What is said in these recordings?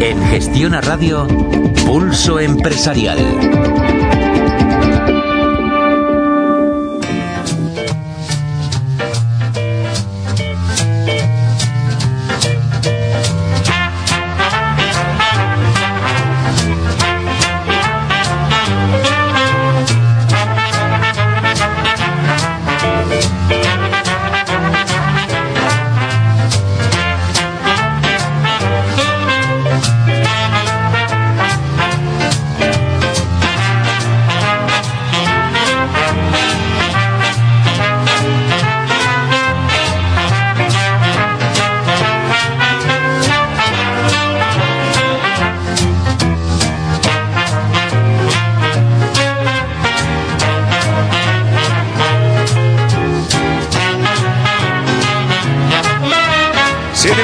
En Gestión a Radio, Pulso Empresarial.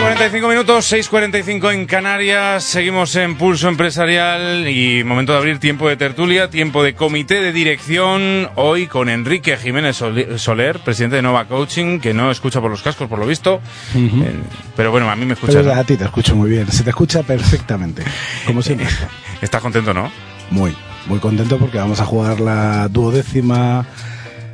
45 minutos, 6.45 en Canarias, seguimos en Pulso Empresarial y momento de abrir tiempo de tertulia, tiempo de comité de dirección, hoy con Enrique Jiménez Soler, presidente de Nova Coaching, que no escucha por los cascos por lo visto, eh, pero bueno, a mí me escucha. a ti te escucho muy bien, se te escucha perfectamente, como siempre. ¿Estás contento, no? Muy, muy contento porque vamos a jugar la duodécima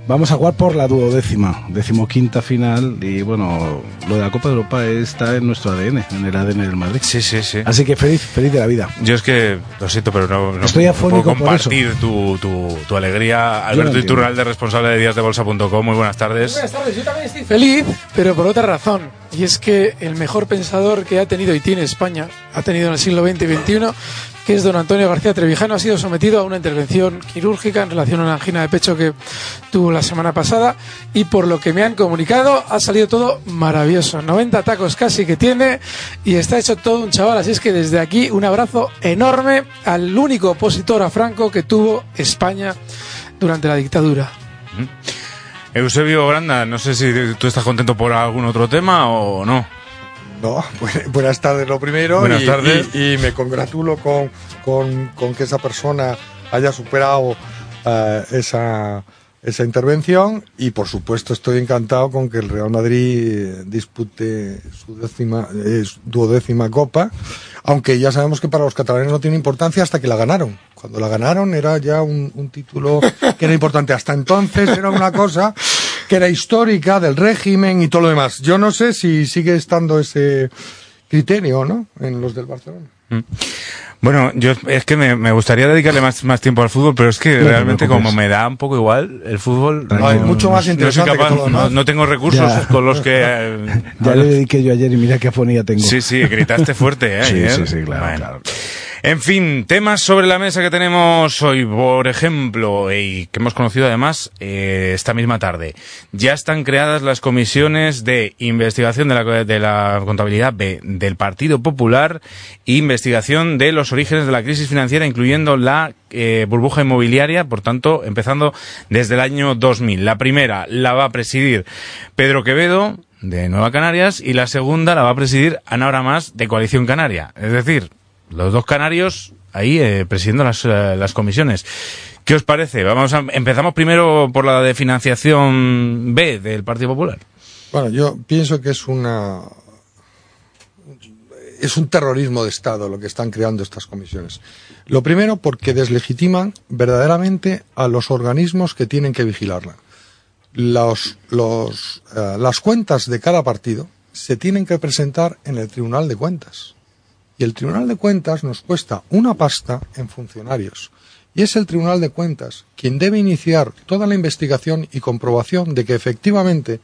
Vamos a jugar por la duodécima, decimoquinta final y bueno, lo de la Copa de Europa está en nuestro ADN, en el ADN del Madrid. Sí, sí, sí. Así que feliz, feliz de la vida. Yo es que, lo siento, pero no, Estoy puedo compartir Tu, tu, tu, alegría. Alberto Iturralde, responsable de díasdebolsa.com, muy buenas tardes. Buenas tardes, yo también estoy feliz, pero por otra razón. Y es que el mejor pensador que ha tenido y tiene España, ha tenido en el siglo XX y XXI, que es don Antonio García Trevijano, ha sido sometido a una intervención quirúrgica en relación a una angina de pecho que tuvo la semana pasada y por lo que me han comunicado ha salido todo maravilloso. 90 tacos casi que tiene y está hecho todo un chaval. Así es que desde aquí un abrazo enorme al único opositor a Franco que tuvo España durante la dictadura. Eusebio Granda, no sé si tú estás contento por algún otro tema o no. No, buenas tardes lo primero. Buenas tardes. Y, me congratulo con, con, que esa persona haya superado eh, esa, esa intervención y por supuesto estoy encantado con que el Real Madrid dispute su décima, eh, duodécima copa, aunque ya sabemos que para los catalanes no tiene importancia hasta que la ganaron. Cuando la ganaron era ya un, un título que era importante. Hasta entonces era una cosa que era histórica del régimen y todo lo demás. Yo no sé si sigue estando ese criterio, ¿no? En los del Barcelona. Mm. Bueno, yo es que me, gustaría dedicarle más, más tiempo al fútbol, pero es que realmente como me da un poco igual el fútbol... No, mucho más interesante no, tengo recursos con los que... ya le dediqué yo ayer y mira qué afonía tengo. Sí, sí, gritaste fuerte, ¿eh? sí, sí, sí, claro, claro. En fin, temas sobre la mesa que tenemos hoy, por ejemplo, y que hemos conocido además eh, esta misma tarde. Ya están creadas las comisiones de investigación de la, de la contabilidad B del Partido Popular e investigación de los orígenes de la crisis financiera, incluyendo la eh, burbuja inmobiliaria, por tanto, empezando desde el año 2000. La primera la va a presidir Pedro Quevedo, de Nueva Canarias, y la segunda la va a presidir Ana Más, de Coalición Canaria. Es decir, los dos canarios ahí eh, presidiendo las, eh, las comisiones. ¿Qué os parece? Vamos a, empezamos primero por la de financiación B del Partido Popular. Bueno, yo pienso que es una es un terrorismo de Estado lo que están creando estas comisiones. Lo primero porque deslegitiman verdaderamente a los organismos que tienen que vigilarla. Eh, las cuentas de cada partido se tienen que presentar en el Tribunal de Cuentas. El Tribunal de Cuentas nos cuesta una pasta en funcionarios. Y es el Tribunal de Cuentas quien debe iniciar toda la investigación y comprobación de que efectivamente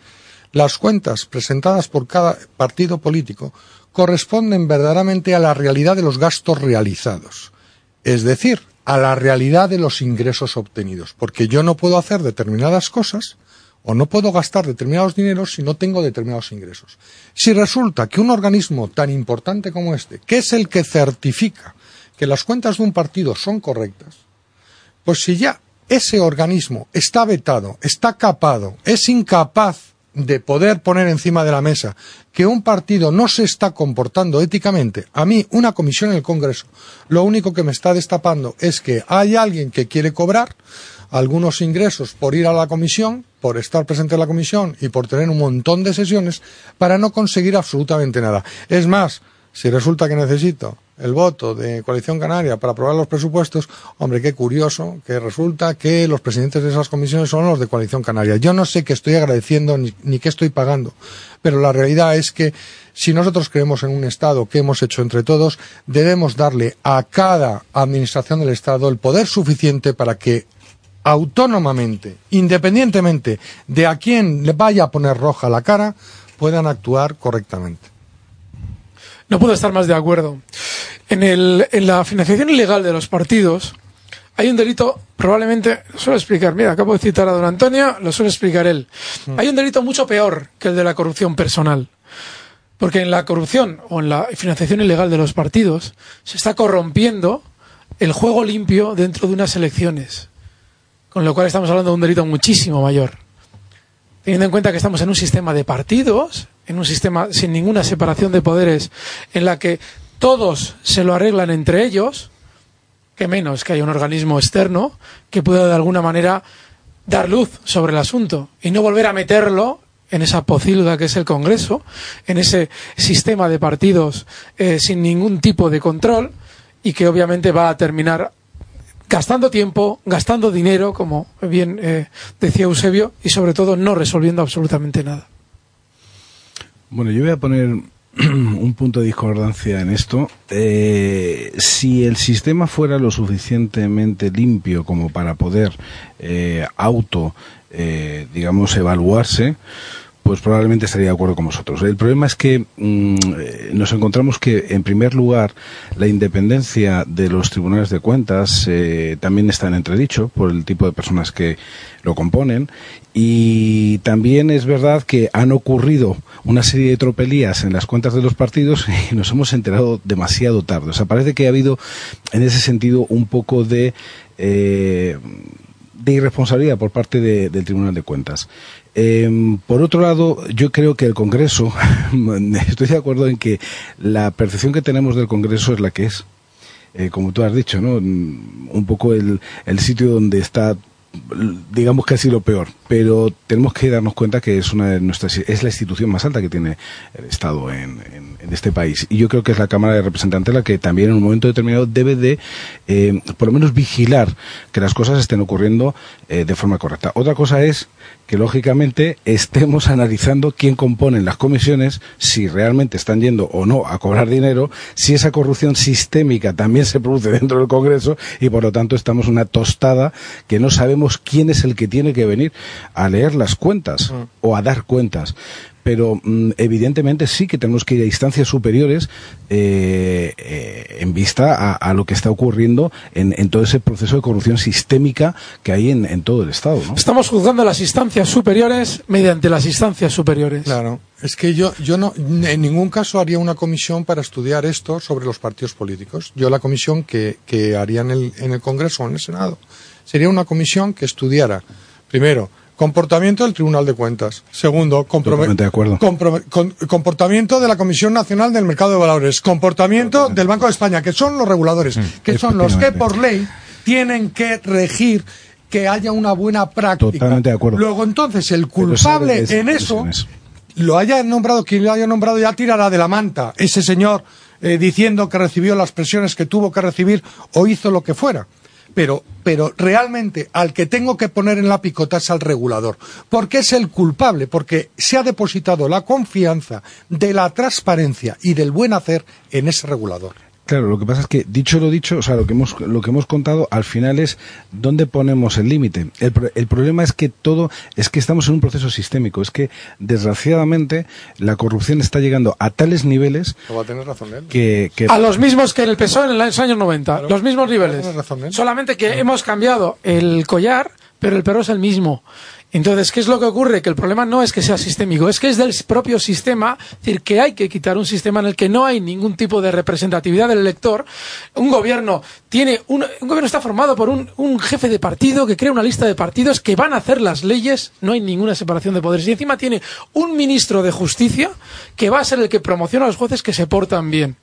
las cuentas presentadas por cada partido político corresponden verdaderamente a la realidad de los gastos realizados. Es decir, a la realidad de los ingresos obtenidos. Porque yo no puedo hacer determinadas cosas o no puedo gastar determinados dineros si no tengo determinados ingresos. Si resulta que un organismo tan importante como este, que es el que certifica que las cuentas de un partido son correctas, pues si ya ese organismo está vetado, está capado, es incapaz de poder poner encima de la mesa que un partido no se está comportando éticamente, a mí una comisión en el Congreso lo único que me está destapando es que hay alguien que quiere cobrar algunos ingresos por ir a la comisión, por estar presente en la comisión y por tener un montón de sesiones para no conseguir absolutamente nada. Es más, si resulta que necesito el voto de Coalición Canaria para aprobar los presupuestos, hombre, qué curioso que resulta que los presidentes de esas comisiones son los de Coalición Canaria. Yo no sé qué estoy agradeciendo ni, qué estoy pagando, pero la realidad es que si nosotros creemos en un Estado que hemos hecho entre todos, debemos darle a cada administración del Estado el poder suficiente para que autónomamente, independientemente de a quién le vaya a poner roja la cara, puedan actuar correctamente. No puedo estar más de acuerdo. En, el, en la financiación ilegal de los partidos hay un delito, probablemente, lo suelo explicar, mira, acabo de citar a don Antonio, lo suele explicar él. Hay un delito mucho peor que el de la corrupción personal. Porque en la corrupción o en la financiación ilegal de los partidos se está corrompiendo el juego limpio dentro de unas elecciones. Con lo cual estamos hablando de un delito muchísimo mayor. Teniendo en cuenta que estamos en un sistema de partidos, en un sistema sin ninguna separación de poderes, en la que todos se lo arreglan entre ellos, que menos que haya un organismo externo que pueda de alguna manera dar luz sobre el asunto y no volver a meterlo en esa pocilga que es el Congreso, en ese sistema de partidos eh, sin ningún tipo de control y que obviamente va a terminar gastando tiempo, gastando dinero, como bien eh, decía Eusebio, y sobre todo no resolviendo absolutamente nada. Bueno, yo voy a poner un punto de discordancia en esto. Eh, si el sistema fuera lo suficientemente limpio como para poder eh, auto, eh, digamos, evaluarse, pues probablemente estaría de acuerdo con vosotros. El problema es que mm, eh, nos encontramos que, en primer lugar, la independencia de los tribunales de cuentas eh, también está en entredicho por el tipo de personas que lo componen y también es verdad que han ocurrido una serie de tropelías en las cuentas de los partidos y nos hemos enterado demasiado tarde. O sea, parece que ha habido en ese sentido un poco de... Eh, de irresponsabilidad por parte de, del Tribunal de Cuentas. Eh, por otro lado, yo creo que el Congreso, estoy de acuerdo en que la percepción que tenemos del Congreso es la que es. Eh, como tú has dicho, ¿no? Un poco el, el sitio donde está digamos que sido lo peor, pero tenemos que darnos cuenta que es una de nuestras es la institución más alta que tiene el Estado en, en este país y yo creo que es la Cámara de Representantes la que también en un momento determinado debe de eh, por lo menos vigilar que las cosas estén ocurriendo eh, de forma correcta. Otra cosa es que lógicamente estemos analizando quién compone las comisiones, si realmente están yendo o no a cobrar dinero, si esa corrupción sistémica también se produce dentro del Congreso y por lo tanto estamos una tostada que no sabemos quién es el que tiene que venir a leer las cuentas mm. o a dar cuentas pero mm, evidentemente sí que tenemos que ir a instancias superiores eh, eh, en vista a, a, lo que está ocurriendo en, en, todo ese proceso de corrupción sistémica que hay en, en todo el Estado. ¿no? Estamos juzgando las instancias superiores mediante las instancias superiores. Claro. Es que yo, yo no, en ningún caso haría una comisión para estudiar esto sobre los partidos políticos. Yo la comisión que, que haría en el, en el Congreso o en el Senado sería una comisión que estudiara, primero, Comportamiento del Tribunal de Cuentas. Segundo, de con comportamiento de la Comisión Nacional del Mercado de Valores. Comportamiento del Banco de España, que son los reguladores, mm, que son los que por ley tienen que regir que haya una buena práctica. Totalmente de acuerdo. Luego entonces el culpable en eso, lo haya nombrado quien lo haya nombrado ya tirará de la manta ese señor eh, diciendo que recibió las presiones que tuvo que recibir o hizo lo que fuera pero, pero realmente al que tengo que poner en la picota es al regulador, porque es el culpable, porque se ha depositado la confianza de la transparencia y del buen hacer en ese regulador. Claro, lo que pasa es que, dicho lo dicho, o sea, lo que hemos, lo que hemos contado al final es dónde ponemos el límite. El, el, problema es que todo, es que estamos en un proceso sistémico. Es que, desgraciadamente, la corrupción está llegando a tales niveles. va a tener razón él. Que, que, A los mismos que en el PSOE en los años 90. Claro, los mismos niveles. Razón. Solamente que claro. hemos cambiado el collar, pero el perro es el mismo. Entonces, ¿qué es lo que ocurre? Que el problema no es que sea sistémico, es que es del propio sistema, es decir, que hay que quitar un sistema en el que no hay ningún tipo de representatividad del elector. Un gobierno tiene un, gobierno está formado por un, un jefe de partido que crea una lista de partidos que van a hacer las leyes, no hay ninguna separación de poderes. Y encima tiene un ministro de justicia que va a ser el que promociona a los jueces que se portan bien.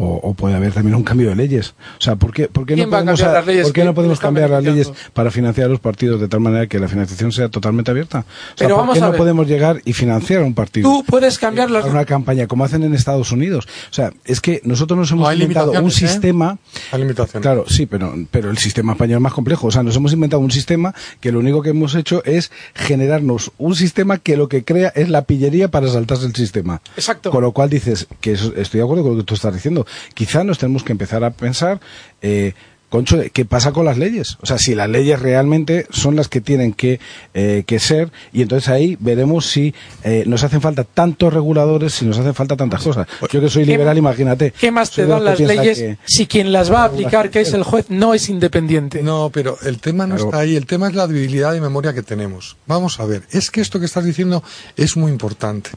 O, o puede haber también un cambio de leyes. O sea, ¿por qué, por qué no ¿Quién va a podemos, cambiar las leyes ¿por qué que- no podemos cambiar las leyes para financiar los partidos de tal manera que la financiación sea totalmente abierta? O sea, Pero ¿por vamos qué a no ver. podemos llegar y financiar a un partido? Tú puedes cambiar las... a una campaña como hacen en Estados Unidos. O sea, es que nosotros nos hemos hay inventado un ¿eh? sistema. Hay limitaciones. Claro, sí, pero, pero el sistema español es más complejo. O sea, nos hemos inventado un sistema que lo único que hemos hecho es generarnos un sistema que lo que crea es la pillería para saltarse el sistema. Exacto. Con lo cual dices que eso- estoy de acuerdo con lo que tú estás diciendo. Quizá nos tenemos que empezar a pensar. Eh, Concho, ¿qué pasa con las leyes? O sea, si las leyes realmente son las que tienen que, eh, que ser, y entonces ahí veremos si eh, nos hacen falta tantos reguladores, si nos hacen falta tantas cosas. Yo que soy ¿Qué- liberal, imagínate. ¿Qué más te dan las leyes que- si quien las va a aplicar, que es el juez, no es independiente? No, pero el tema no Claro. está ahí, el tema es la debilidad de memoria que tenemos. Vamos a ver, es que esto que estás diciendo es muy importante.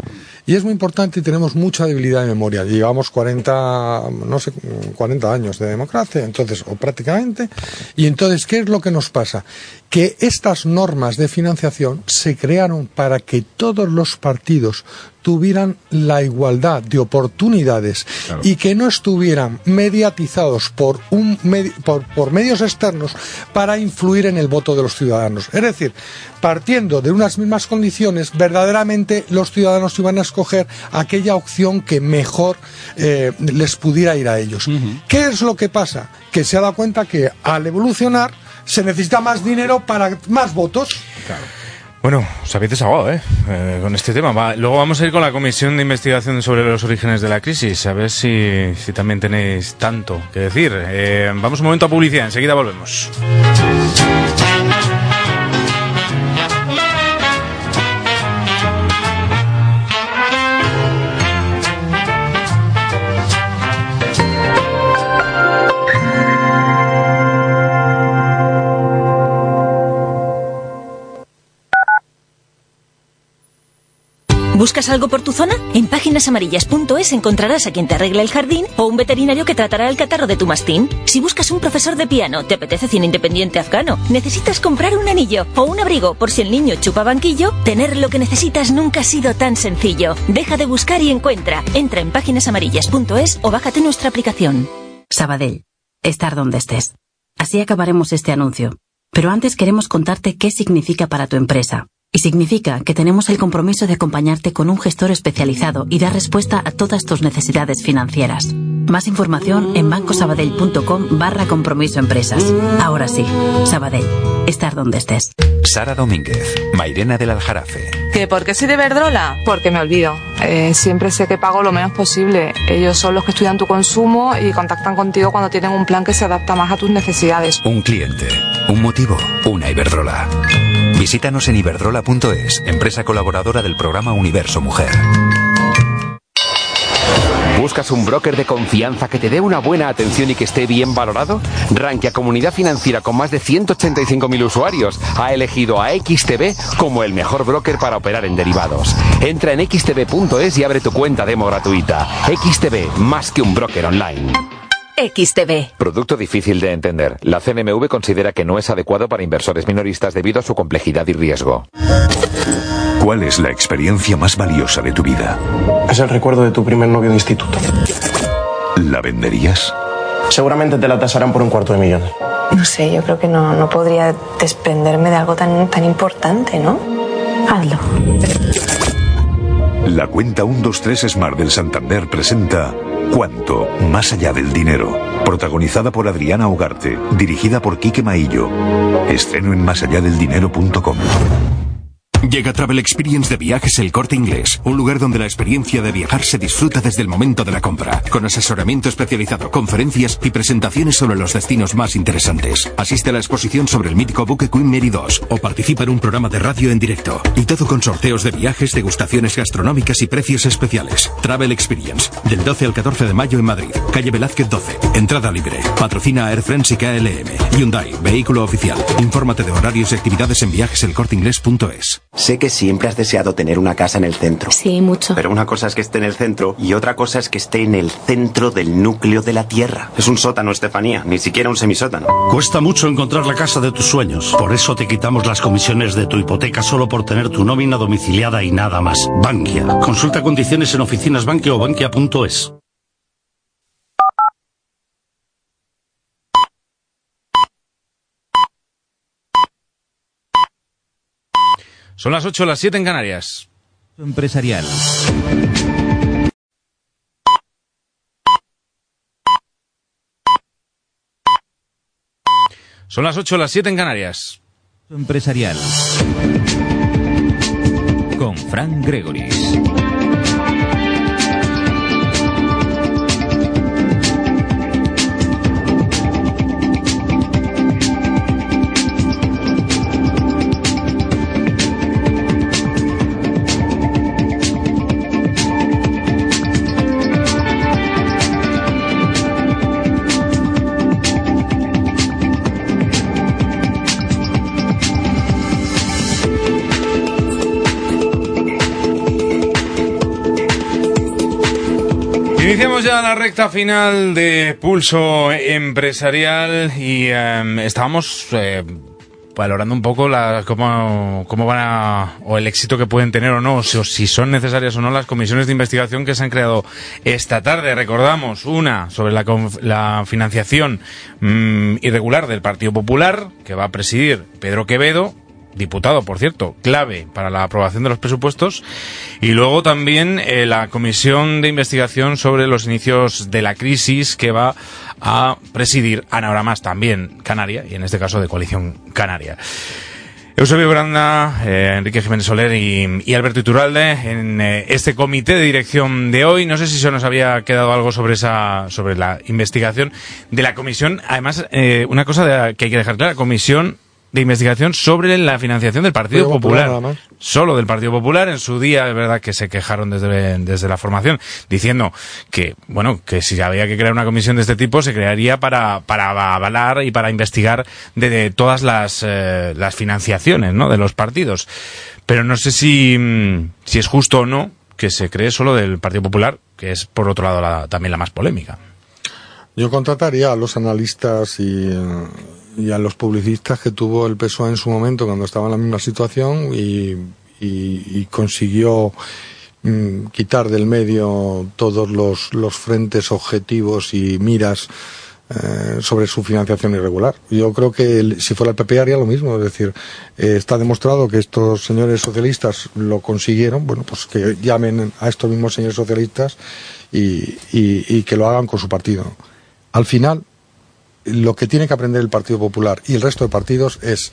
Y es muy importante y tenemos mucha debilidad de memoria. Llevamos 40, no sé, 40 años de democracia, entonces, o prácticamente. Y entonces, ¿qué es lo que nos pasa? Que estas normas de financiación se crearon para que todos los partidos tuvieran la igualdad de oportunidades y que no estuvieran mediatizados por, un por, por medios externos para influir en el voto de los ciudadanos. Es decir, partiendo de unas mismas condiciones, verdaderamente los ciudadanos iban a escoger aquella opción que mejor eh, les pudiera ir a ellos. ¿Qué es lo que pasa? Que se ha dado cuenta que al evolucionar se necesita más dinero para más votos. Bueno, os habéis desahogado, ¿eh? Eh, Con este tema. Luego vamos a ir con la comisión de investigación sobre los orígenes de la crisis, a ver si, si también tenéis tanto que decir. Eh, vamos un momento a publicidad, enseguida volvemos. ¿Buscas algo por tu zona? En páginasamarillas.es encontrarás a quien te arregle el jardín o un veterinario que tratará el catarro de tu mastín. Si buscas un profesor de piano, te apetece cine independiente afgano, necesitas comprar un anillo o un abrigo por si el niño chupa banquillo, tener lo que necesitas nunca ha sido tan sencillo. Deja de buscar y encuentra. Entra en páginasamarillas.es o bájate nuestra aplicación. Sabadell, estar donde estés. Así acabaremos este anuncio. Pero antes queremos contarte qué significa para tu empresa. Y significa que tenemos el compromiso de acompañarte con un gestor especializado y dar respuesta a todas tus necesidades financieras. Más información en bancosabadell.com barra compromiso empresas. Ahora sí, Sabadell, estar donde estés. Sara Domínguez, Mairena del Aljarafe. ¿Que por qué soy de Verdrola? Porque me olvido. Eh, siempre sé que pago lo menos posible. Ellos son los que estudian tu consumo y contactan contigo cuando tienen un plan que se adapta más a tus necesidades. Un cliente, un motivo, una Iberdrola. Visítanos en iberdrola.es, empresa colaboradora del programa Universo Mujer. ¿Buscas un broker de confianza que te dé una buena atención y que esté bien valorado? Rankia Comunidad Financiera con más de 185.000 usuarios ha elegido a XTB como el mejor broker para operar en derivados. Entra en xtb.es y abre tu cuenta demo gratuita. XTB, más que un broker online. XTB. Producto difícil de entender. La CNMV considera que no es adecuado para inversores minoristas debido a su complejidad y riesgo. ¿Cuál es la experiencia más valiosa de tu vida? Es el recuerdo de tu primer novio de instituto. ¿La venderías? Seguramente te la tasarán por un cuarto de millón. No sé, yo creo que no, no podría desprenderme de algo tan, tan importante, ¿no? Hazlo. La cuenta 123 Smart del Santander presenta Cuánto, más allá del dinero. Protagonizada por Adriana Ugarte, dirigida por Quique Maillo. Estreno en másalladeldinero.com. Llega Travel Experience de Viajes El Corte Inglés, un lugar donde la experiencia de viajar se disfruta desde el momento de la compra, con asesoramiento especializado, conferencias y presentaciones sobre los destinos más interesantes. Asiste a la exposición sobre el mítico buque Queen Mary 2 o participa en un programa de radio en directo. Y todo con sorteos de viajes, degustaciones gastronómicas y precios especiales. Travel Experience, del 12 al 14 de mayo en Madrid, calle Velázquez 12. Entrada libre. Patrocina Air France y KLM. Hyundai, vehículo oficial. Infórmate de horarios y actividades en viajeselcorteingles.es. Sé que siempre has deseado tener una casa en el centro. Sí, mucho. Pero una cosa es que esté en el centro y otra cosa es que esté en el centro del núcleo de la Tierra. Es un sótano, Estefanía, ni siquiera un semisótano. Cuesta mucho encontrar la casa de tus sueños. Por eso te quitamos las comisiones de tu hipoteca solo por tener tu nómina domiciliada y nada más. Bankia. Consulta condiciones en oficinas Bankia o bankia.es. Son las 8 las 7 en Canarias. Empresarial. Son las 8 las 7 en Canarias. Empresarial. Con Frank Gregoris. La recta final de Pulso Empresarial y em, estábamos eh, valorando un poco la, cómo, cómo van a, o el éxito que pueden tener o no, o si, son necesarias o no las comisiones de investigación que se han creado esta tarde. Recordamos una sobre la, la financiación mm, irregular del Partido Popular, que va a presidir Pedro Quevedo, diputado, por cierto, clave para la aprobación de los presupuestos, y luego también eh, la comisión de investigación sobre los inicios de la crisis que va a presidir Ana Oramas, también canaria, y en este caso de Coalición Canaria. Eusebio Branda, eh, Enrique Jiménez Soler y, y Alberto Iturralde en eh, este comité de dirección de hoy. No sé si se nos había quedado algo sobre esa, sobre la investigación de la comisión. Además, eh, una cosa de- que hay que dejar clara, comisión de investigación sobre la financiación del Partido Popular. Solo del Partido Popular. En su día, es verdad que se quejaron desde, desde la formación, diciendo que, bueno, que si había que crear una comisión de este tipo, se crearía para, para avalar y para investigar de, de todas las, eh, las financiaciones, ¿no? De los partidos. Pero no sé si, mm, si es justo o no que se cree solo del Partido Popular, que es, por otro lado, la- también la más polémica. Yo contrataría a los analistas y, eh, y a los publicistas que tuvo el PSOE en su momento cuando estaba en la misma situación y, y- consiguió mm, quitar del medio todos los, los frentes objetivos y miras eh, sobre su financiación irregular. Yo creo que si fuera el PP haría lo mismo, es decir, eh, está demostrado que estos señores socialistas lo consiguieron, bueno, pues que llamen a estos mismos señores socialistas y- y que lo hagan con su partido. Al final, lo que tiene que aprender el Partido Popular y el resto de partidos es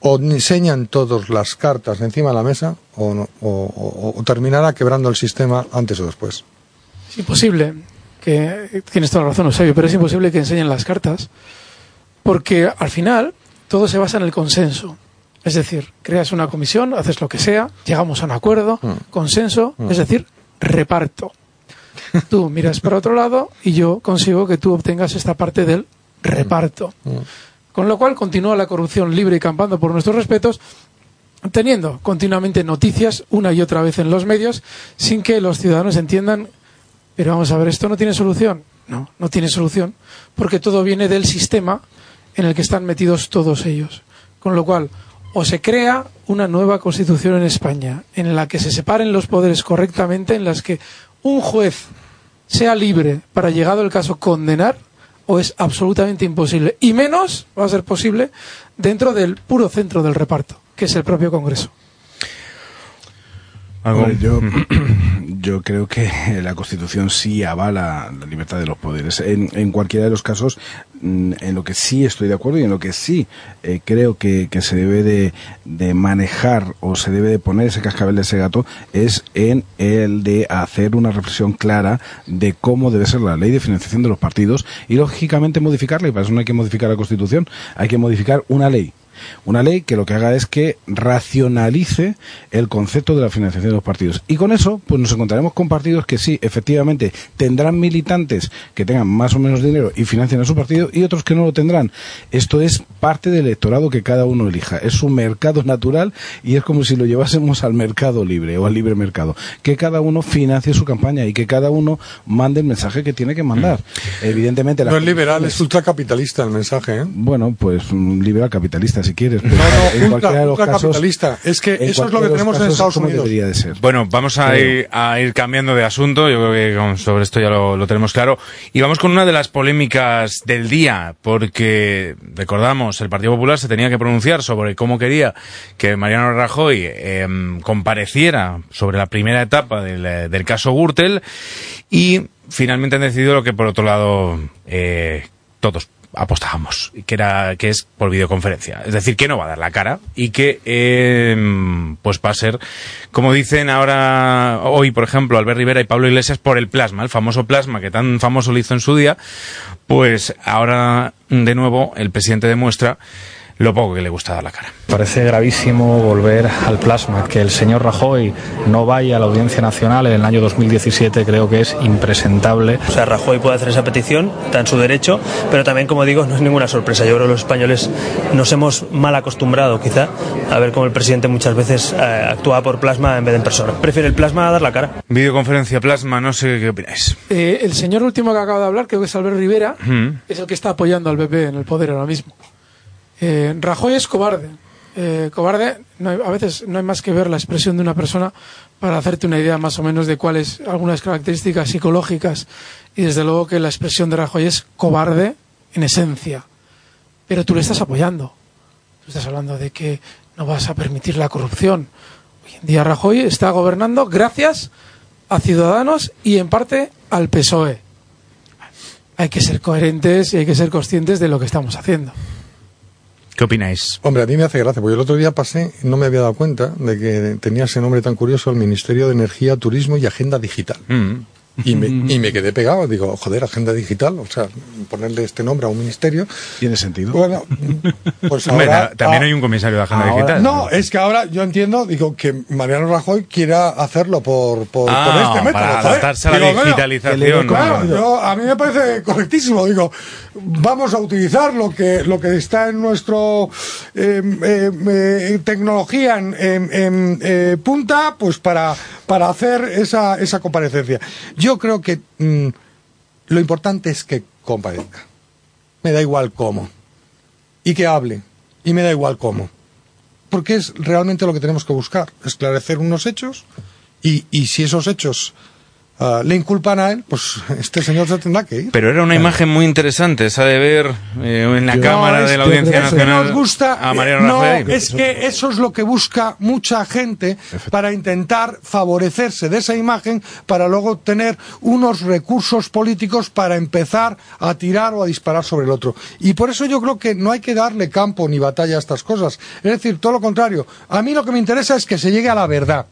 o enseñan todas las cartas encima de la mesa o, no- o- o- o terminará quebrando el sistema antes o después. Es imposible que tienes toda la razón, Eusebio, pero es imposible que enseñen las cartas porque al final todo se basa en el consenso. Es decir, creas una comisión, haces lo que sea, llegamos a un acuerdo, consenso, es decir, reparto. Tú miras para otro lado y yo consigo que tú obtengas esta parte del reparto. Con lo cual continúa la corrupción libre y campando por nuestros respetos, teniendo continuamente noticias una y otra vez en los medios sin que los ciudadanos entiendan, pero vamos a ver, esto no tiene solución. No, no tiene solución, porque todo viene del sistema en el que están metidos todos ellos. Con lo cual, o se crea una nueva constitución en España, en la que se separen los poderes correctamente, en las que un juez sea libre para, llegado el caso, condenar, o es absolutamente imposible. Y menos va a ser posible dentro del puro centro del reparto, que es el propio Congreso. Yo, yo creo que la Constitución sí avala la libertad de los poderes. En, en cualquiera de los casos, mm, en lo que sí estoy de acuerdo y en lo que sí eh, creo que, que se debe de, de manejar o se debe de poner ese cascabel de ese gato es en el de hacer una reflexión clara de cómo debe ser la ley de financiación de los partidos y lógicamente modificarla. Y para eso no hay que modificar la Constitución, hay que modificar una ley. Una ley que lo que haga es que racionalice el concepto de la financiación de los partidos. Y con eso, pues nos encontraremos con partidos que sí, efectivamente, tendrán militantes que tengan más o menos dinero y financien a su partido y otros que no lo tendrán. Esto es parte del electorado que cada uno elija. Es un mercado natural y es como si lo llevásemos al mercado libre o al libre mercado. Que cada uno financie su campaña y que cada uno mande el mensaje que tiene que mandar. Evidentemente, No es liberal, es ultracapitalista el mensaje, ¿eh? Bueno, pues un liberal capitalista si quieres. pero No, en no, cualquiera de los ultra, casos- ultracapitalista. Es que eso es lo que tenemos en Estados Unidos. debería de ser. Bueno, vamos a ir, a ir cambiando de asunto, yo creo que con- sobre esto ya lo, lo tenemos claro. Y vamos con una de las polémicas del día, porque recordamos, el Partido Popular se tenía que pronunciar sobre cómo quería que Mariano Rajoy em, compareciera sobre la primera etapa del, eh, del caso Gürtel y finalmente han decidido lo que por otro lado eh, todos apostábamos, que era que es por videoconferencia, es decir, que no va a dar la cara y que eh, pues va a ser, como dicen ahora hoy, por ejemplo, Albert Rivera y Pablo Iglesias por el plasma, el famoso plasma que tan famoso lo hizo en su día, pues ahora de nuevo el presidente demuestra lo poco que le gusta dar la cara. Parece gravísimo volver al plasma. Que el señor Rajoy no vaya a la Audiencia Nacional en el año 2017 creo que es impresentable. O sea, Rajoy puede hacer esa petición, está en su derecho, pero también, como digo, no es ninguna sorpresa. Yo creo que los españoles nos hemos mal acostumbrado, quizá, a ver cómo el presidente muchas veces eh, actúa por plasma en vez de en persona. Prefiere el plasma a dar la cara. Videoconferencia plasma, no sé qué opináis. Eh, el señor último que acaba de hablar, creo que es Albert Rivera, Mm. es el que está apoyando al PP en el poder ahora mismo. Eh, Rajoy es cobarde. Eh, cobarde, no hay- a veces no hay más que ver la expresión de una persona para hacerte una idea más o menos de cuáles algunas características psicológicas. Y desde luego que la expresión de Rajoy es cobarde en esencia. Pero tú le estás apoyando. Tú estás hablando de que no vas a permitir la corrupción. Hoy en día Rajoy está gobernando gracias a Ciudadanos y en parte al PSOE. Hay que ser coherentes y hay que ser conscientes de lo que estamos haciendo. ¿Qué opináis? Hombre, a mí me hace gracia, porque el otro día pasé, no me había dado cuenta de que tenía ese nombre tan curioso, el Ministerio de Energía, Turismo y Agenda Digital. Mm. Y me, y me quedé pegado, digo, joder, agenda digital, o sea, ponerle este nombre a un ministerio. Tiene sentido. Bueno, pues Hombre, ahora... ta- también ah, hay un comisario de agenda ahora- digital. No, es que ahora yo entiendo, digo, que Mariano Rajoy quiera hacerlo por, por, Ah, por este método. para joder. adaptarse a la Digo, digitalización. Claro, yo- a mí me parece correctísimo. Digo, vamos a utilizar lo que lo que está en nuestro eh, eh, eh, tecnología en, en- en, eh, punta, pues para, para hacer esa, esa comparecencia. Yo creo que mm, lo importante es que comparezca. Me da igual cómo. Y que hable. Y me da igual cómo. Porque es realmente lo que tenemos que buscar. Esclarecer unos hechos y, y si esos hechos ah, le inculpan a él, pues este señor se tendrá que ir. Pero era una imagen muy interesante, esa de ver eh, en la No, Cámara es de la que Audiencia Nacional nos gusta, a Mariano no, Rajoy. es que eso es lo que busca mucha gente para intentar favorecerse de esa imagen para luego tener unos recursos políticos para empezar a tirar o a disparar sobre el otro. Y por eso yo creo que no hay que darle campo ni batalla a estas cosas. Es decir, todo lo contrario. A mí lo que me interesa es que se llegue a la verdad.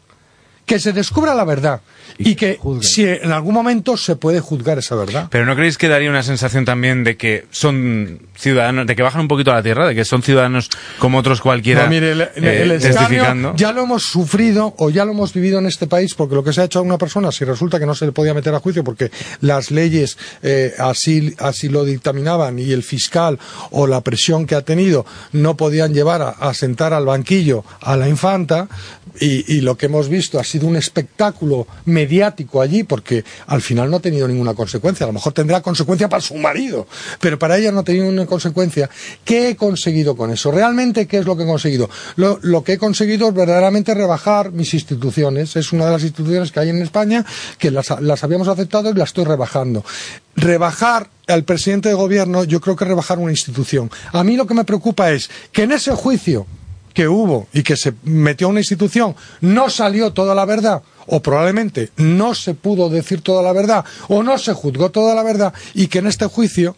Que se descubra la verdad. Y, que si en algún momento se puede juzgar esa verdad. Pero ¿no creéis que daría una sensación también de que son ciudadanos, de que bajan un poquito a la tierra, de que son ciudadanos como otros cualquiera, No, mire, el, eh, el ya lo hemos sufrido o ya lo hemos vivido en este país porque lo que se ha hecho a una persona, si resulta que no se le podía meter a juicio porque las leyes eh, así, así lo dictaminaban y el fiscal o la presión que ha tenido no podían llevar a, a sentar al banquillo a la infanta y, y lo que hemos visto ha sido un espectáculo mediático allí porque al final no ha tenido ninguna consecuencia. A lo mejor tendrá consecuencia para su marido, pero para ella no ha tenido ninguna consecuencia. ¿Qué he conseguido con eso? ¿Realmente qué es lo que he conseguido? Lo, lo que he conseguido es verdaderamente rebajar mis instituciones. Es una de las instituciones que hay en España que las, las habíamos aceptado y las estoy rebajando. Rebajar al presidente de gobierno, yo creo que rebajar una institución. A mí lo que me preocupa es que en ese juicio que hubo y que se metió a una institución no salió toda la verdad o probablemente no se pudo decir toda la verdad o no se juzgó toda la verdad y que en este juicio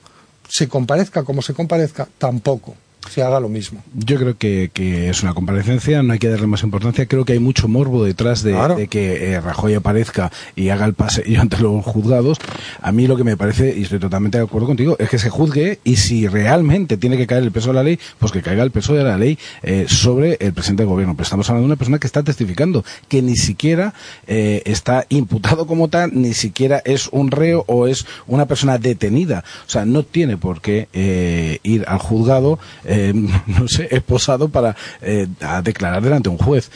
se comparezca como se comparezca tampoco se haga lo mismo. Yo creo que, que, es una comparecencia, no hay que darle más importancia. Creo que hay mucho morbo detrás de, de que eh, Rajoy aparezca y haga el paseo ante los juzgados. A mí lo que me parece, y estoy totalmente de acuerdo contigo, es que se juzgue y si realmente tiene que caer el peso de la ley, pues que caiga el peso de la ley eh, sobre el presidente del gobierno. Pero estamos hablando de una persona que está testificando, que ni siquiera eh, está imputado como tal, ni siquiera es un reo o es una persona detenida. O sea, no tiene por qué eh, ir al juzgado eh, no sé, esposado para eh, a declarar delante de un juez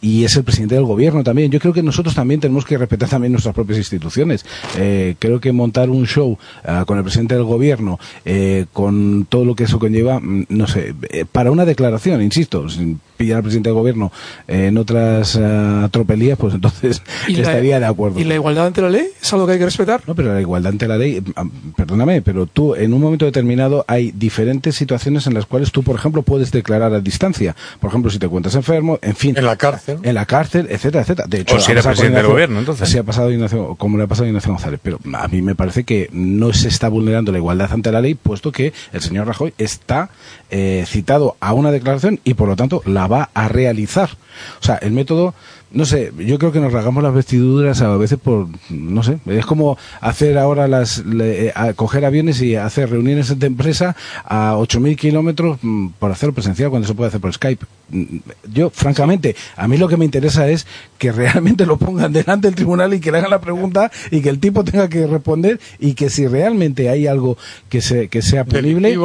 y es el presidente del gobierno también. Yo creo que nosotros también tenemos que respetar también nuestras propias instituciones. Eh, creo que montar un show uh, con el presidente del gobierno, eh, con todo lo que eso conlleva, mm, no sé, eh, para una declaración, insisto, pillar al presidente del gobierno en otras uh, tropelías, pues entonces estaría de acuerdo. ¿Y la igualdad ante la ley es algo que hay que respetar? No, pero la igualdad ante la ley, ah, perdóname, pero tú en un momento determinado hay diferentes situaciones en las cuales tú, por ejemplo, puedes declarar a distancia. Por ejemplo, si te encuentras enfermo, en fin. En la cárcel en la cárcel, etcétera, etcétera. De hecho, o si eres presidente del gobierno, entonces. Ha pasado Ignacio, como le ha pasado a Ignacio González. Pero a mí me parece que no se está vulnerando la igualdad ante la ley, puesto que el señor Rajoy está eh, citado a una declaración y, por lo tanto, la va a realizar. O sea, el método no sé, yo creo que nos rasgamos las vestiduras a veces por, no sé, es como hacer ahora las, le, a coger aviones y hacer reuniones de empresa a 8.000 kilómetros mm, por hacerlo presencial cuando se puede hacer por Skype. Mm, Yo, francamente, a mí lo que me interesa es que realmente lo pongan delante del tribunal y que le hagan la pregunta y que el tipo tenga que responder y que si realmente hay algo que, se, que sea punible,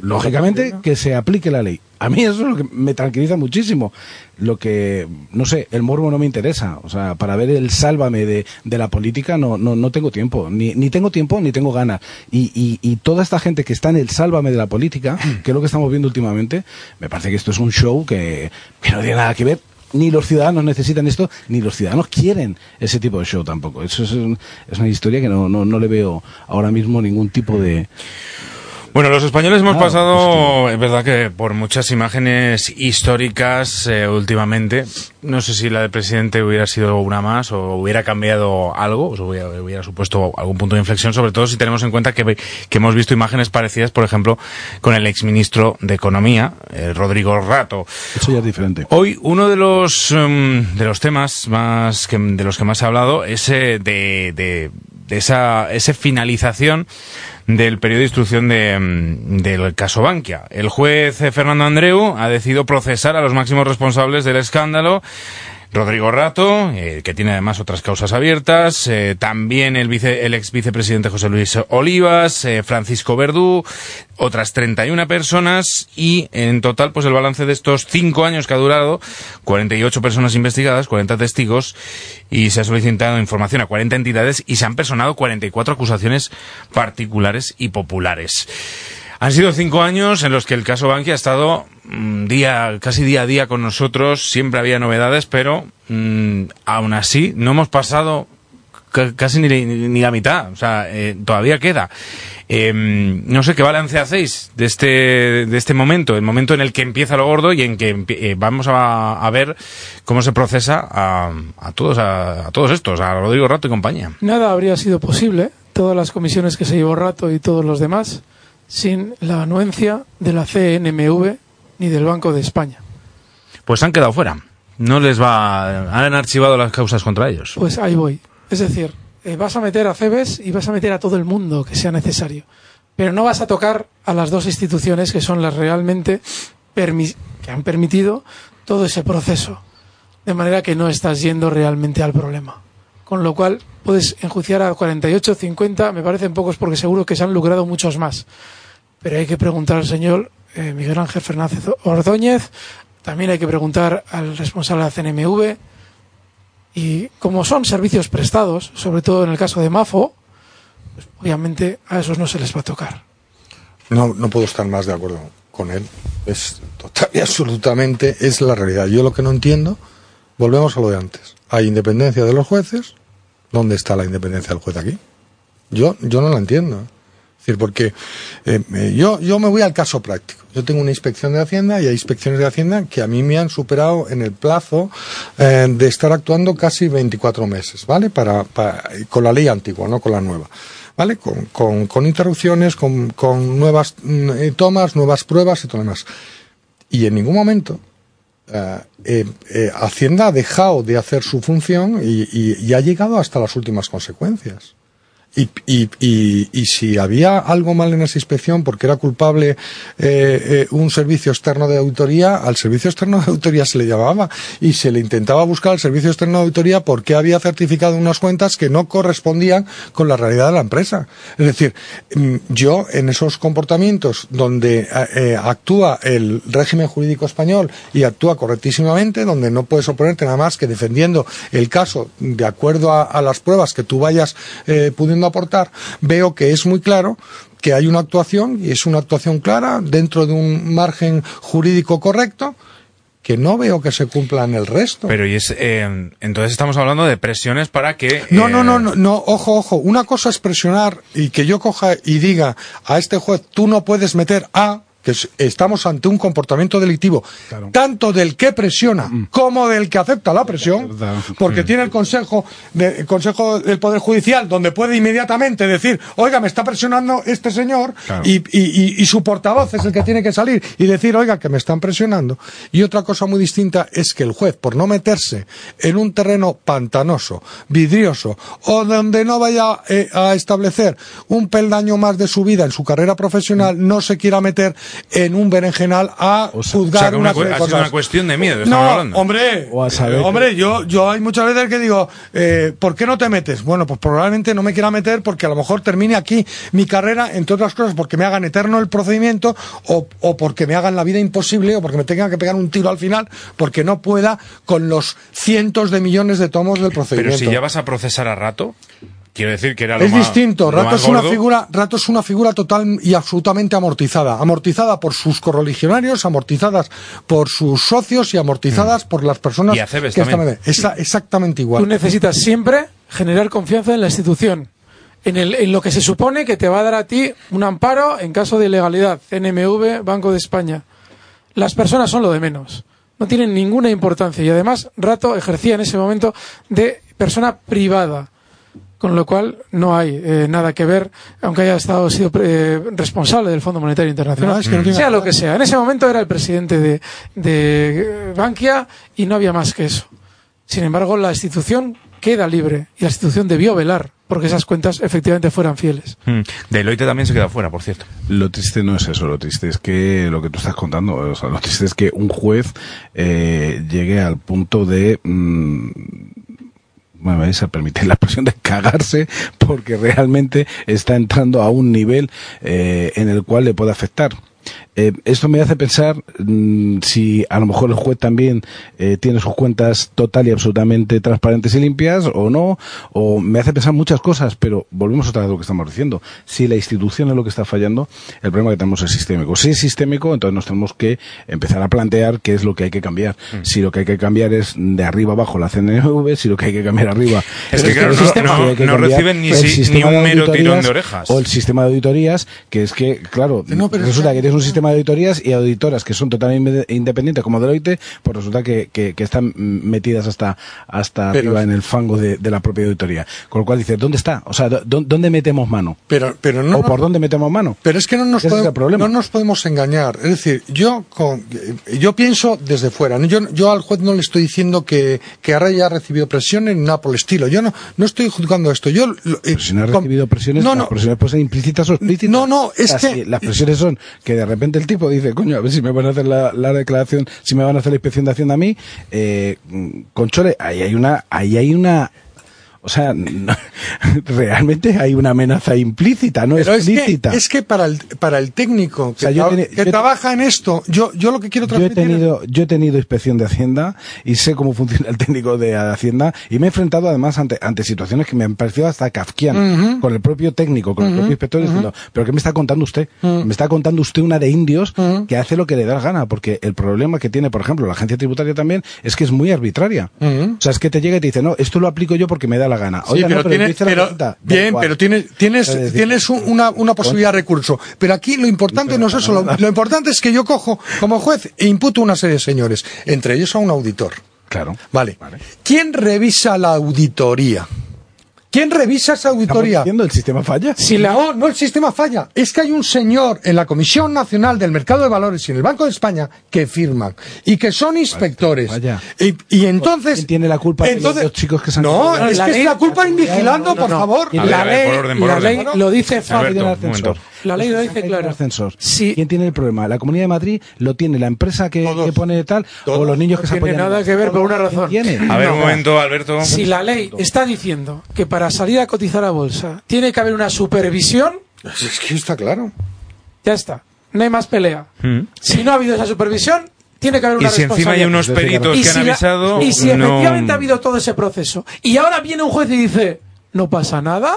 lógicamente que se aplique la ley. A mí eso es lo que me tranquiliza muchísimo. Lo que, no sé, el morbo no me interesa. O sea, para ver el sálvame de, de la política no, no, no tengo tiempo. Ni, ni tengo tiempo ni tengo ganas. Y, y, y toda esta gente que está en el sálvame de la política, que es lo que estamos viendo últimamente, me parece que esto es un show que, que no tiene nada que ver ni los ciudadanos necesitan esto, ni los ciudadanos quieren ese tipo de show tampoco. Eso es, un, es una historia que no, no, no le veo ahora mismo ningún tipo de, bueno, los españoles hemos Ah, pasado, pues es verdad que por muchas imágenes históricas eh, últimamente. No sé si la del presidente hubiera sido una más o hubiera cambiado algo, o hubiera, hubiera supuesto algún punto de inflexión, sobre todo si tenemos en cuenta que, que hemos visto imágenes parecidas, por ejemplo, con el exministro de Economía, eh, Rodrigo Rato. Eso ya es diferente. Hoy uno de los um, de los temas más que, de los que más ha hablado es eh, de, de, de esa, esa finalización del periodo de instrucción de, mm, del caso Bankia. El juez eh, Fernando Andreu ha decidido procesar a los máximos responsables del escándalo. Rodrigo Rato, eh, que tiene además otras causas abiertas, eh, también el, vice, el ex vicepresidente José Luis Olivas, eh, Francisco Verdú, otras 31 personas y en total pues el balance de estos cinco años que ha durado, 48 personas investigadas, 40 testigos y se ha solicitado información a 40 entidades y se han personado 44 acusaciones particulares y populares. Han sido cinco años en los que el caso Bankia ha estado mmm, día, casi día a día con nosotros, siempre había novedades, pero mmm, aún así no hemos pasado casi ni, ni, ni, la mitad, o sea, eh, todavía queda. Eh, no sé qué balance hacéis de este, de este momento, el momento en el que empieza lo gordo y en que eh, vamos a, a, ver cómo se procesa a, a todos, a, a, todos estos, a Rodrigo Rato y compañía. Nada habría sido posible, todas las comisiones que se llevó Rato y todos los demás, sin la anuencia de la CNMV ni del Banco de España. Pues han quedado fuera. No les va. Han archivado las causas contra ellos. Pues ahí voy. Es decir, eh, vas a meter a Cebes y vas a meter a todo el mundo que sea necesario. Pero no vas a tocar a las dos instituciones que son las realmente que han permitido todo ese proceso. De manera que no estás yendo realmente al problema. Con lo cual puedes enjuiciar a 48, 50, me parecen pocos porque seguro que se han lucrado muchos más. Pero hay que preguntar al señor eh, Miguel Ángel Fernández Ordóñez, también hay que preguntar al responsable de la CNMV, y como son servicios prestados, sobre todo en el caso de Mafo, pues obviamente a esos no se les va a tocar. No, no puedo estar más de acuerdo con él. Es total y absolutamente es la realidad. Yo lo que no entiendo, volvemos a lo de antes. Hay independencia de los jueces. ¿Dónde está la independencia del juez aquí? Yo, yo no la entiendo. Es decir, porque eh, yo, yo me voy al caso práctico. Yo tengo una inspección de Hacienda y hay inspecciones de Hacienda que a mí me han superado en el plazo eh, de estar actuando casi 24 meses, ¿vale? Para, con la ley antigua, no con la nueva. ¿Vale? Con, con, con interrupciones, con, con nuevas mm, eh, tomas, nuevas pruebas y todo lo demás. Y en ningún momento eh, eh, eh, Hacienda ha dejado de hacer su función y, y- y ha llegado hasta las últimas consecuencias. Y, y, y, y si había algo mal en esa inspección porque era culpable eh, eh, un servicio externo de auditoría, al servicio externo de auditoría se le llamaba y se le intentaba buscar al servicio externo de auditoría porque había certificado unas cuentas que no correspondían con la realidad de la empresa. Es decir, mm, yo en esos comportamientos donde eh, eh, actúa el régimen jurídico español y actúa correctísimamente, donde no puedes oponerte nada más que defendiendo el caso de acuerdo a, a las pruebas que tú vayas eh, aportar, veo que es muy claro que hay una actuación y es una actuación clara dentro de un margen jurídico correcto que no veo que se cumpla en el resto. Pero y es, eh, entonces estamos hablando de presiones para que... No, eh, no, no, no, no, ojo, ojo. Una cosa es presionar y que yo coja y diga a este juez, tú no puedes meter a que es- estamos ante un comportamiento delictivo, tanto del que presiona como del que acepta la presión, porque tiene el consejo, de- el consejo del Poder Judicial, donde puede inmediatamente decir, oiga, me está presionando este señor, Claro. y, y- y- y su portavoz es el que tiene que salir y decir, oiga, que me están presionando. Y otra cosa muy distinta es que el juez, por no meterse en un terreno pantanoso, vidrioso, o donde no vaya eh, a establecer un peldaño más de su vida en su carrera profesional, no se quiera meter en un berenjenal a O juzgar sea, que una, una ha cosas. una cuestión de miedo, No, hablando. hombre, O a saber que- hombre, yo, yo hay muchas veces que digo, eh, ¿por qué no te metes? Bueno, pues probablemente no me quiera meter porque a lo mejor termine aquí mi carrera, entre otras cosas, porque me hagan eterno el procedimiento o, o porque me hagan la vida imposible o porque me tengan que pegar un tiro al final porque no pueda con los cientos de millones de tomos del Pero procedimiento. si ya vas a procesar a rato, quiero decir que era lo Es más- distinto. lo Rato más es una gordo. figura, Rato es una figura total y absolutamente amortizada. Amortizada por sus correligionarios, amortizadas por sus socios y amortizadas por las personas Mm. Y que están también. exactamente Tú igual. necesitas siempre generar confianza en la institución, en, el, en lo que se supone que te va a dar a ti un amparo en caso de ilegalidad, CNMV, Banco de España. Las personas son lo de menos, no tienen ninguna importancia y además Rato ejercía en ese momento de persona privada, con lo cual no hay eh, nada que ver, aunque haya estado sido eh, responsable del Fondo Monetario Internacional, No, es que no tiene sea lo que sea. En ese momento era el presidente de, de eh, Bankia y no había más que eso. Sin embargo, la institución queda libre y la institución debió velar porque esas cuentas efectivamente fueran fieles. Mm. Deloitte también se queda fuera, por cierto. Lo triste no es eso, lo triste es que lo que tú estás contando, o sea, lo triste es que un juez eh, llegue al punto de... mm, me vais a permitir la expresión de cagarse porque realmente está entrando a un nivel eh, en el cual le puede afectar. Eh, esto me hace pensar mm, si a lo mejor el juez también eh, tiene sus cuentas total y absolutamente transparentes y limpias o no, o me hace pensar muchas cosas, pero volvemos otra vez a lo que estamos diciendo. Si la institución es lo que está fallando, el problema que tenemos es sistémico. Si es sistémico, entonces nos tenemos que empezar a plantear qué es lo que hay que cambiar. Si lo que hay que cambiar es de arriba abajo la CNV, si lo que hay que cambiar arriba Es que, claro, el no- sistema, no- que no reciben ni si- ni un mero tirón de orejas. O el sistema de auditorías, que es que, claro, No, pero resulta es- que tienes un sistema de auditorías y auditoras que son totalmente independientes como Deloitte, pues resulta que, que, que están metidas hasta, hasta Pero- arriba en el fango de, de la propia auditoría. Con lo cual dices, ¿dónde está? O sea, ¿dó- ¿dónde metemos mano? Pero, pero no, ¿O por dónde metemos mano? Pero es que no nos, podemos, no nos podemos engañar. Es decir, yo con, yo pienso desde fuera. Yo, yo al juez no le estoy diciendo que, que ahora ya ha recibido presiones ni nada por el estilo. Yo no, no estoy juzgando esto. Yo, lo- eh, si no ha recibido presiones, No, las no. presiones pueden ser implícitas o explícitas. No, no, es que- si las presiones son que de repente el tipo dice, coño, a ver si me van a hacer la, la declaración, si me van a hacer la inspección de Hacienda a mí, eh, mm, Conchole, ahí hay una, ahí hay una, o sea, no- realmente hay una amenaza implícita, no Pero es que, explícita. es que para el, para el técnico que, sea, yo tra- teni- que yo- trabaja en esto, yo, yo lo que quiero Yo he transmitir tenido, yo he tenido inspección de Hacienda y sé cómo funciona el técnico de Hacienda y me he enfrentado además ante, ante situaciones que me han parecido hasta kafkianas con el propio técnico, con el propio inspector diciendo, pero ¿qué me está contando usted? Me está contando usted una de indios que hace lo que le da la gana, porque el problema que tiene, por ejemplo, la agencia tributaria también es que es muy arbitraria. O sea, es que te llega y te dice, no, esto lo aplico yo porque me da la la gana. Sí, Oiga, pero, no, tiene- dice la pero- receta, da bien, igual. pero tienes, tienes, decir, tienes un- una, una posibilidad de recurso. Pero aquí lo importante no es eso. Lo, lo importante es que yo cojo como juez e imputo una serie de señores, entre ellos a un auditor. Claro. Vale. ¿Quién revisa la auditoría? ¿Quién revisa esa auditoría? diciendo el sistema falla? Si la, no, no el sistema falla. Es que hay un señor en la Comisión Nacional del Mercado de Valores y en el Banco de España que firman y que son inspectores. Y, y entonces. ¿Quién tiene la culpa de entonces, los chicos que se han No, es que ley- es la culpa invigilando, por favor. Ver, la ley, por orden, por la orden. ley lo dice fácil. un momento. La ley lo dice claro. ascensor. ¿Quién tiene el problema? ¿La Comunidad de Madrid lo tiene la empresa que, que pone tal o los niños que se No tiene apoyan? nada que ver por una razón. A ver, un momento, Alberto. Si la ley está diciendo que para salir a cotizar a bolsa tiene que haber una supervisión, Es que está claro. ya está. No hay más pelea. Mm. Si no ha habido esa supervisión, tiene que haber Y una si encima hay responsabilidad. unos peritos Y que han si la- avisado, y si no- efectivamente ha habido todo ese proceso y ahora viene un juez y dice, no pasa nada,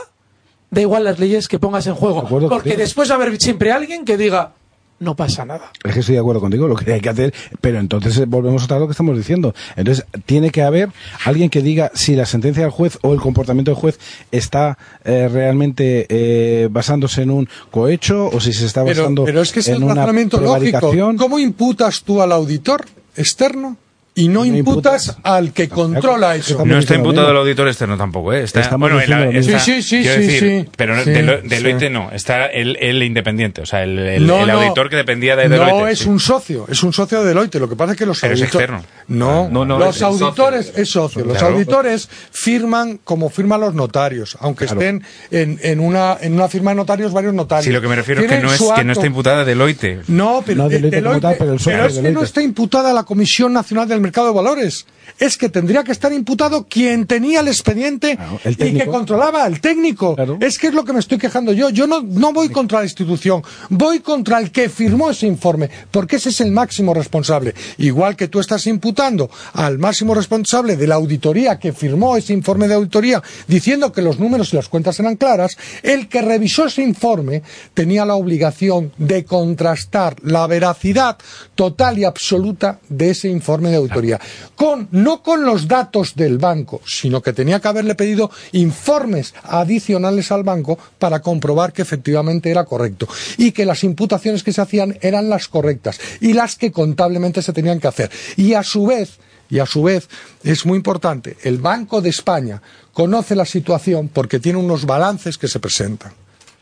da igual las leyes que pongas en juego. Porque contigo. después va a haber siempre alguien que diga, no pasa nada. Es que estoy de acuerdo contigo, lo que hay que hacer, pero entonces eh, volvemos otra vez a lo que estamos diciendo. Entonces, tiene que haber alguien que diga si la sentencia del juez o el comportamiento del juez está eh, realmente eh, basándose en un cohecho o si se está Pero, basando pero es que es en el una lógico. ¿Cómo imputas tú al auditor externo y no, imputas, al que controla eso? No está imputado el auditor externo tampoco, ¿eh? Está, Estamos bueno, está- Sí, sí, sí, decir, sí. Pero Sí, Delo- sí. Deloitte no, está el, el independiente, o sea, el, el- No, el no. auditor que dependía de Deloitte. No es sí. un socio, es un socio de Deloitte. Lo que pasa es que los Pero es auditores. externo. No, No, no, los es socio. auditores es socio. Los Claro. auditores firman como firman los notarios, aunque Claro. estén en, en, una, en una firma de notarios varios notarios. Sí, lo que me refiero es que no, es, que no está imputada Deloitte. No, pero, No, de- Deloitte Deloitte- pero el socio pero de es que no Deloitte. está imputada la Comisión Nacional del Mercado de Valores. Es que tendría que estar imputado quien tenía el expediente el y que controlaba el técnico. Es que es lo que me estoy quejando yo. Yo no, no voy contra la institución, voy contra el que firmó ese informe, porque ese es el máximo responsable. Igual que tú estás imputando al máximo responsable de la auditoría que firmó ese informe de auditoría diciendo que los números y las cuentas eran claras, el que revisó ese informe tenía la obligación de contrastar la veracidad total y absoluta de ese informe de auditoría. Con, no con los datos del banco, sino que tenía que haberle pedido informes adicionales al banco para comprobar que efectivamente era correcto y que las imputaciones que se hacían eran las correctas y las que contablemente se tenían que hacer. Y a su vez, y a su vez, es muy importante, el Banco de España conoce la situación porque tiene unos balances que se presentan.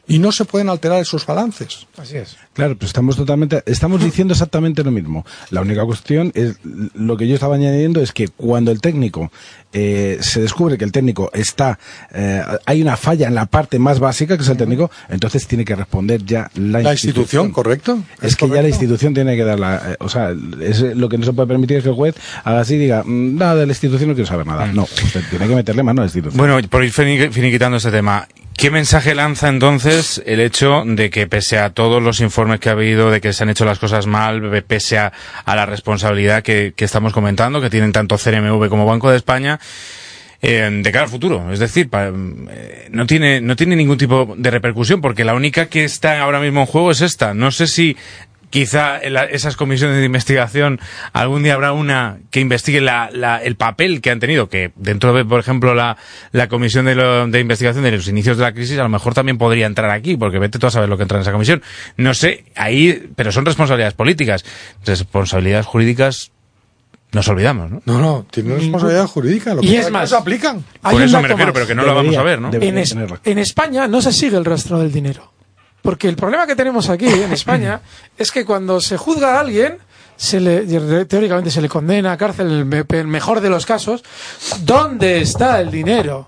Y no se pueden alterar esos balances. Así es. Claro, pues estamos totalmente, estamos diciendo exactamente lo mismo. La única cuestión es, lo que yo estaba añadiendo es que cuando el técnico eh, se descubre que el técnico está, eh, hay una falla en la parte más básica que es el técnico, entonces tiene que responder ya la, La institución, ¿correcto? Es, que ya la institución tiene que dar la, eh, o sea, es, lo que no se puede permitir es que el juez haga así y diga, "Mm, nada de la institución no quiero saber nada. No, usted tiene que meterle mano a la institución. Bueno, por ir fini- finiquitando este tema, ¿qué mensaje lanza entonces el hecho de que pese a todos los informes que ha habido, de que se han hecho las cosas mal, pese a, la responsabilidad que, que estamos comentando, que tienen tanto CNMV como Banco de España, eh, de cara al futuro. Es decir, pa- eh, no tiene, no tiene ningún tipo de repercusión, porque la única que está ahora mismo en juego es esta. No sé si quizá en la- esas comisiones de investigación algún día habrá una que investigue la, la- el papel que han tenido, que dentro de, por ejemplo, la, la comisión de, lo- de investigación de los inicios de la crisis, a lo mejor también podría entrar aquí, porque vete tú a saber lo que entra en esa comisión. No sé, ahí, pero son responsabilidades políticas. Responsabilidades jurídicas nos olvidamos, ¿no? No, no, tiene responsabilidad jurídica. Lo que Y pasa es que más, aplican. Por eso me refiero, más. pero que no lo vamos a ver, ¿no? En, es- en España no se sigue el rastro del dinero. Porque el problema que tenemos aquí en España es que cuando se juzga a alguien, se le, teóricamente se le condena a cárcel en el mejor de los casos. ¿Dónde está el dinero?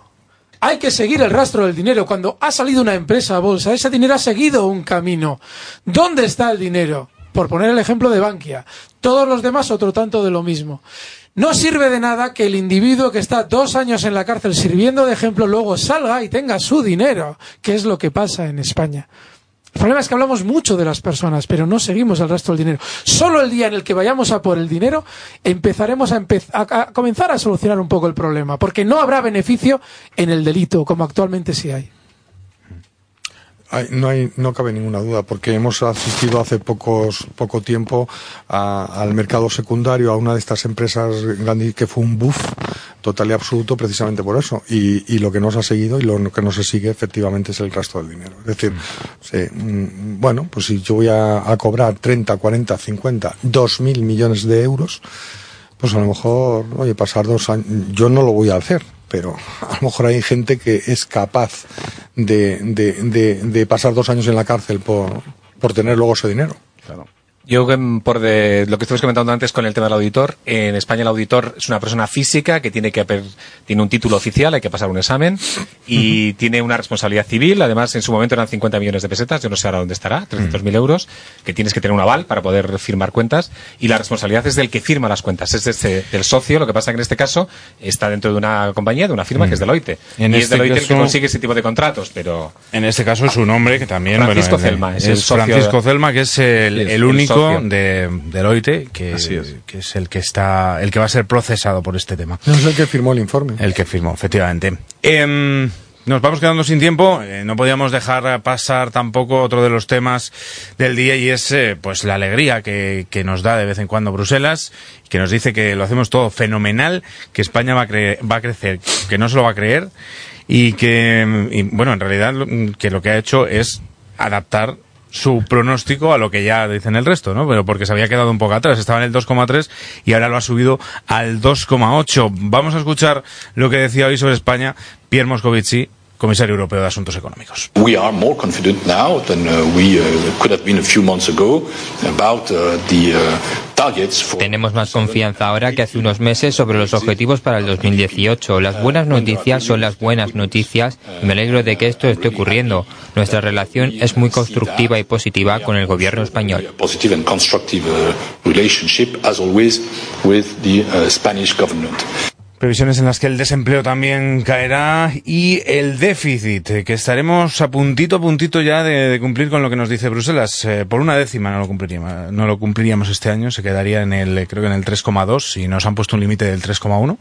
Hay que seguir el rastro del dinero. Cuando ha salido una empresa a bolsa, ese dinero ha seguido un camino. ¿Dónde está el dinero? Por poner el ejemplo de Bankia. Todos los demás otro tanto de lo mismo. No sirve de nada que el individuo que está dos años en la cárcel sirviendo de ejemplo luego salga y tenga su dinero, que es lo que pasa en España. El problema es que hablamos mucho de las personas, pero no seguimos el resto del dinero. Solo el día en el que vayamos a por el dinero empezaremos a, a comenzar a solucionar un poco el problema, porque no habrá beneficio en el delito, como actualmente sí hay. Hay- no, hay, no cabe ninguna duda, porque hemos asistido hace pocos, poco tiempo a- al mercado secundario, a una de estas empresas grandes que fue un buff total y absoluto precisamente por eso. Y, y lo que nos ha seguido y lo que no se sigue efectivamente es el resto del dinero. Es decir, sí, mm, bueno, pues si yo voy a, a cobrar 30, 40, 50, 2 mil millones de euros, pues a lo mejor, oye, pasar dos años, yo no lo voy a hacer, pero a lo mejor hay gente que es capaz de, de, de, de pasar dos años en la cárcel por, por tener luego ese dinero. Yo, em, por de, lo que estuvimos comentando antes con el tema del auditor, en España el auditor es una persona física que tiene que haber- tiene un título oficial, hay que pasar un examen y tiene una responsabilidad civil. Además, en su momento eran 50 millones de pesetas, yo no sé ahora dónde estará, 300.000 euros, que tienes que tener un aval para poder firmar cuentas y la responsabilidad es del que firma las cuentas, es este- del socio. Lo que pasa que en este caso está dentro de una compañía, de una firma que es Deloitte. En y es este Deloitte el que consigue ese tipo de contratos, pero En este caso es un hombre que también... Francisco bueno, Celma, es el socio Francisco de- Celma, que es el único de Deloitte que, que es el que está, el que va a ser procesado por este tema. No es el que firmó el informe. El que firmó, efectivamente. Em, nos vamos quedando sin tiempo. eh, no podíamos dejar pasar tampoco otro de los temas del día y es eh, pues la alegría que, que nos da de vez en cuando Bruselas, que nos dice que lo hacemos todo fenomenal, que España va a, cre- va a crecer, que no se lo va a creer y que, y, bueno, en realidad lo- que lo que ha hecho es adaptar su pronóstico a lo que ya dicen el resto, ¿no? Pero porque se había quedado un poco atrás, estaba en el 2,3 y ahora lo ha subido al 2,8. Vamos a escuchar lo que decía hoy sobre España Pierre Moscovici, comisario europeo de Asuntos Económicos. We are more confident now than we could have been a few months ago about the targets for Tenemos más confianza ahora que hace unos meses sobre los objetivos para el 2018. Las buenas noticias son las buenas noticias y me alegro de que esto esté ocurriendo. Nuestra relación es muy constructiva y positiva con el gobierno español. Previsiones en las que el desempleo también caerá y el déficit, eh, que estaremos a puntito a puntito ya de, cumplir con lo que nos dice Bruselas. Eh, por una décima no lo cumpliríamos, no lo cumpliríamos este año, se quedaría en el, creo que en el 3,2 y nos han puesto un límite del 3,1.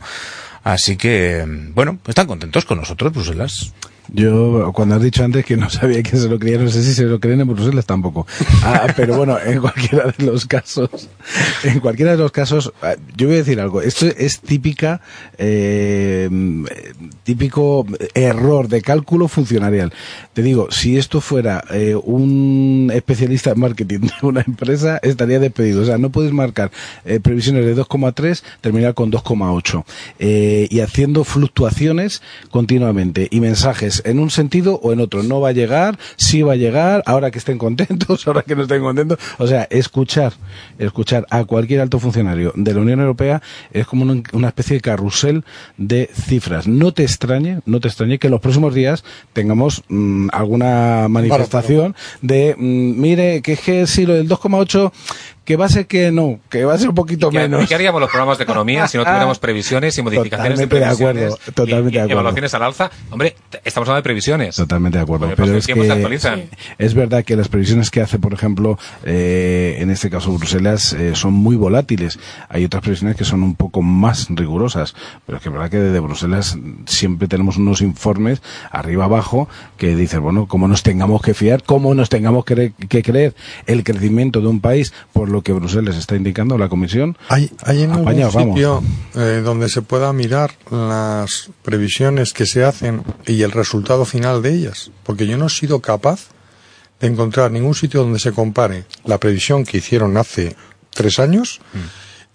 Así que, bueno, están contentos con nosotros, Bruselas. Yo, cuando has dicho antes que no sabía que se lo creían, no sé si se lo creen en Bruselas tampoco. Ah, pero bueno, en cualquiera de los casos, en cualquiera de los casos, ah, yo voy a decir algo. Esto es típica, eh, típico error de cálculo funcionarial. Te digo, si esto fuera eh, un especialista en marketing de una empresa, estaría despedido. O sea, no puedes marcar eh, previsiones de 2,3, terminar con 2,8. Eh, y haciendo fluctuaciones continuamente y mensajes en un sentido o en otro. No va a llegar, sí va a llegar, ahora que estén contentos, ahora que no estén contentos. O sea, escuchar, escuchar a cualquier alto funcionario de la Unión Europea es como una, una especie de carrusel de cifras. No te extrañe, no te extrañe que en los próximos días tengamos mm, alguna manifestación de, mm, mire, que es que si lo del 2,8 que va a ser que no, que va a ser un poquito ¿Qué, menos. ¿Qué haríamos los programas de economía si no tuviéramos previsiones y modificaciones Totalmente de de previsiones acuerdo, totalmente y, y de acuerdo. evaluaciones al alza? Hombre, estamos hablando de previsiones. Totalmente de acuerdo. Porque Pero es tiempos se que actualizan. es verdad que las previsiones que hace, por ejemplo, eh, en este caso Bruselas, eh, son muy volátiles. Hay otras previsiones que son un poco más rigurosas. Pero es que es verdad que desde Bruselas siempre tenemos unos informes arriba abajo que dicen, bueno, cómo nos tengamos que fiar, cómo nos tengamos que, que creer el crecimiento de un país por lo que Bruselas está indicando la Comisión. ¿Hay, hay en algún Apañados, vamos. sitio eh, donde se pueda mirar las previsiones que se hacen y el resultado final de ellas? Porque yo no he sido capaz de encontrar ningún sitio donde se compare la previsión que hicieron hace tres años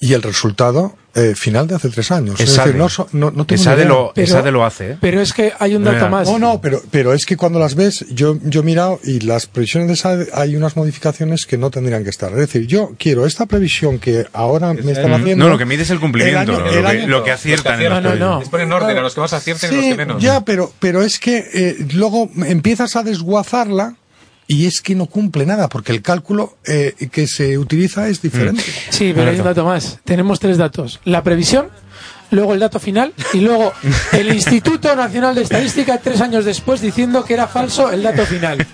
y el resultado eh, final de hace tres años. Es Esade. decir, no, no, no tengo ni idea. lo- Pero- Esade lo hace, ¿eh? Pero es que hay un dato más. No, no, pero, pero es que cuando las ves, yo, yo he mirado y las previsiones de SAD hay unas modificaciones que no tendrían que estar. Es decir, yo quiero esta previsión que ahora me están haciendo. No, lo que mide es el cumplimiento, el año- lo, el que, año- lo que aciertan en los previsiones. Les ponen orden a los que más acierten y a los Sí, que menos. ya, pero, pero es que eh, luego empiezas a desguazarla y es que no cumple nada, porque el cálculo eh, que se utiliza es diferente. Sí, pero hay un dato más. Tenemos tres datos. La previsión, luego el dato final y luego el Instituto Nacional de Estadística tres años después diciendo que era falso el dato final.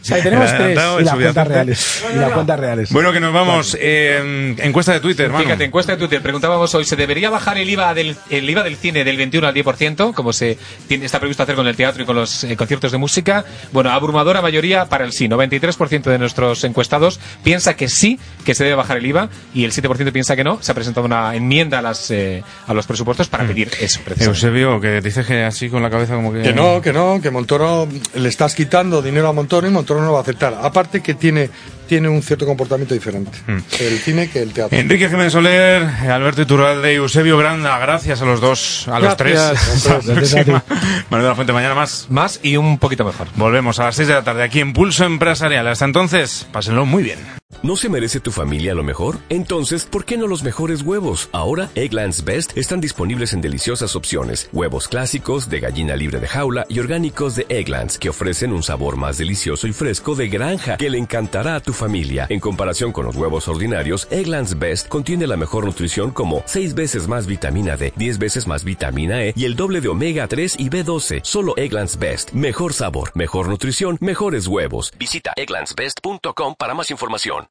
O sea, ahí tenemos tres. Y las cuentas reales. Y las cuentas reales. Bueno, que nos vamos. eh, encuesta de Twitter, Manu. Fíjate, encuesta de Twitter. Preguntábamos hoy, ¿se debería bajar el IVA del, el IVA del cine del 21 al 10%, como se tiene, está previsto hacer con el teatro y con los eh, conciertos de música? Bueno, abrumadora mayoría para el sí. 93% de nuestros encuestados piensa que sí, que se debe bajar el IVA, y el 7% piensa que no. Se ha presentado una enmienda a, las, eh, a los presupuestos para pedir eso, precisamente. Eusebio, que dices que así con la cabeza como que... Que no, que no, que Montoro le estás quitando dinero a Montoro y Montoro no va a aceptar. Aparte que tiene, tiene un cierto comportamiento diferente. El cine que el teatro. Enrique Jiménez Soler, Alberto Iturralde y Eusebio Granda, gracias a los dos, a los Gracias. tres. Ti. próxima. Manuel de la Fuente, mañana más. Más y un poquito mejor. Volvemos a las 6 de la tarde aquí en Pulso Empresarial. Hasta entonces, pásenlo muy bien. ¿No se merece tu familia lo mejor? Entonces, ¿por qué no los mejores huevos? Ahora, Egglands Best están disponibles en deliciosas opciones. Huevos clásicos, de gallina libre de jaula y orgánicos de Egglands, que ofrecen un sabor más delicioso y fresco de granja que le encantará a tu familia. En comparación con los huevos ordinarios, Egglands Best contiene la mejor nutrición como 6 veces más vitamina D, 10 veces más vitamina E y el doble de omega 3 y B12. Solo Egglands Best. Mejor sabor, mejor nutrición, mejores huevos. Visita egglandsbest.com para más información.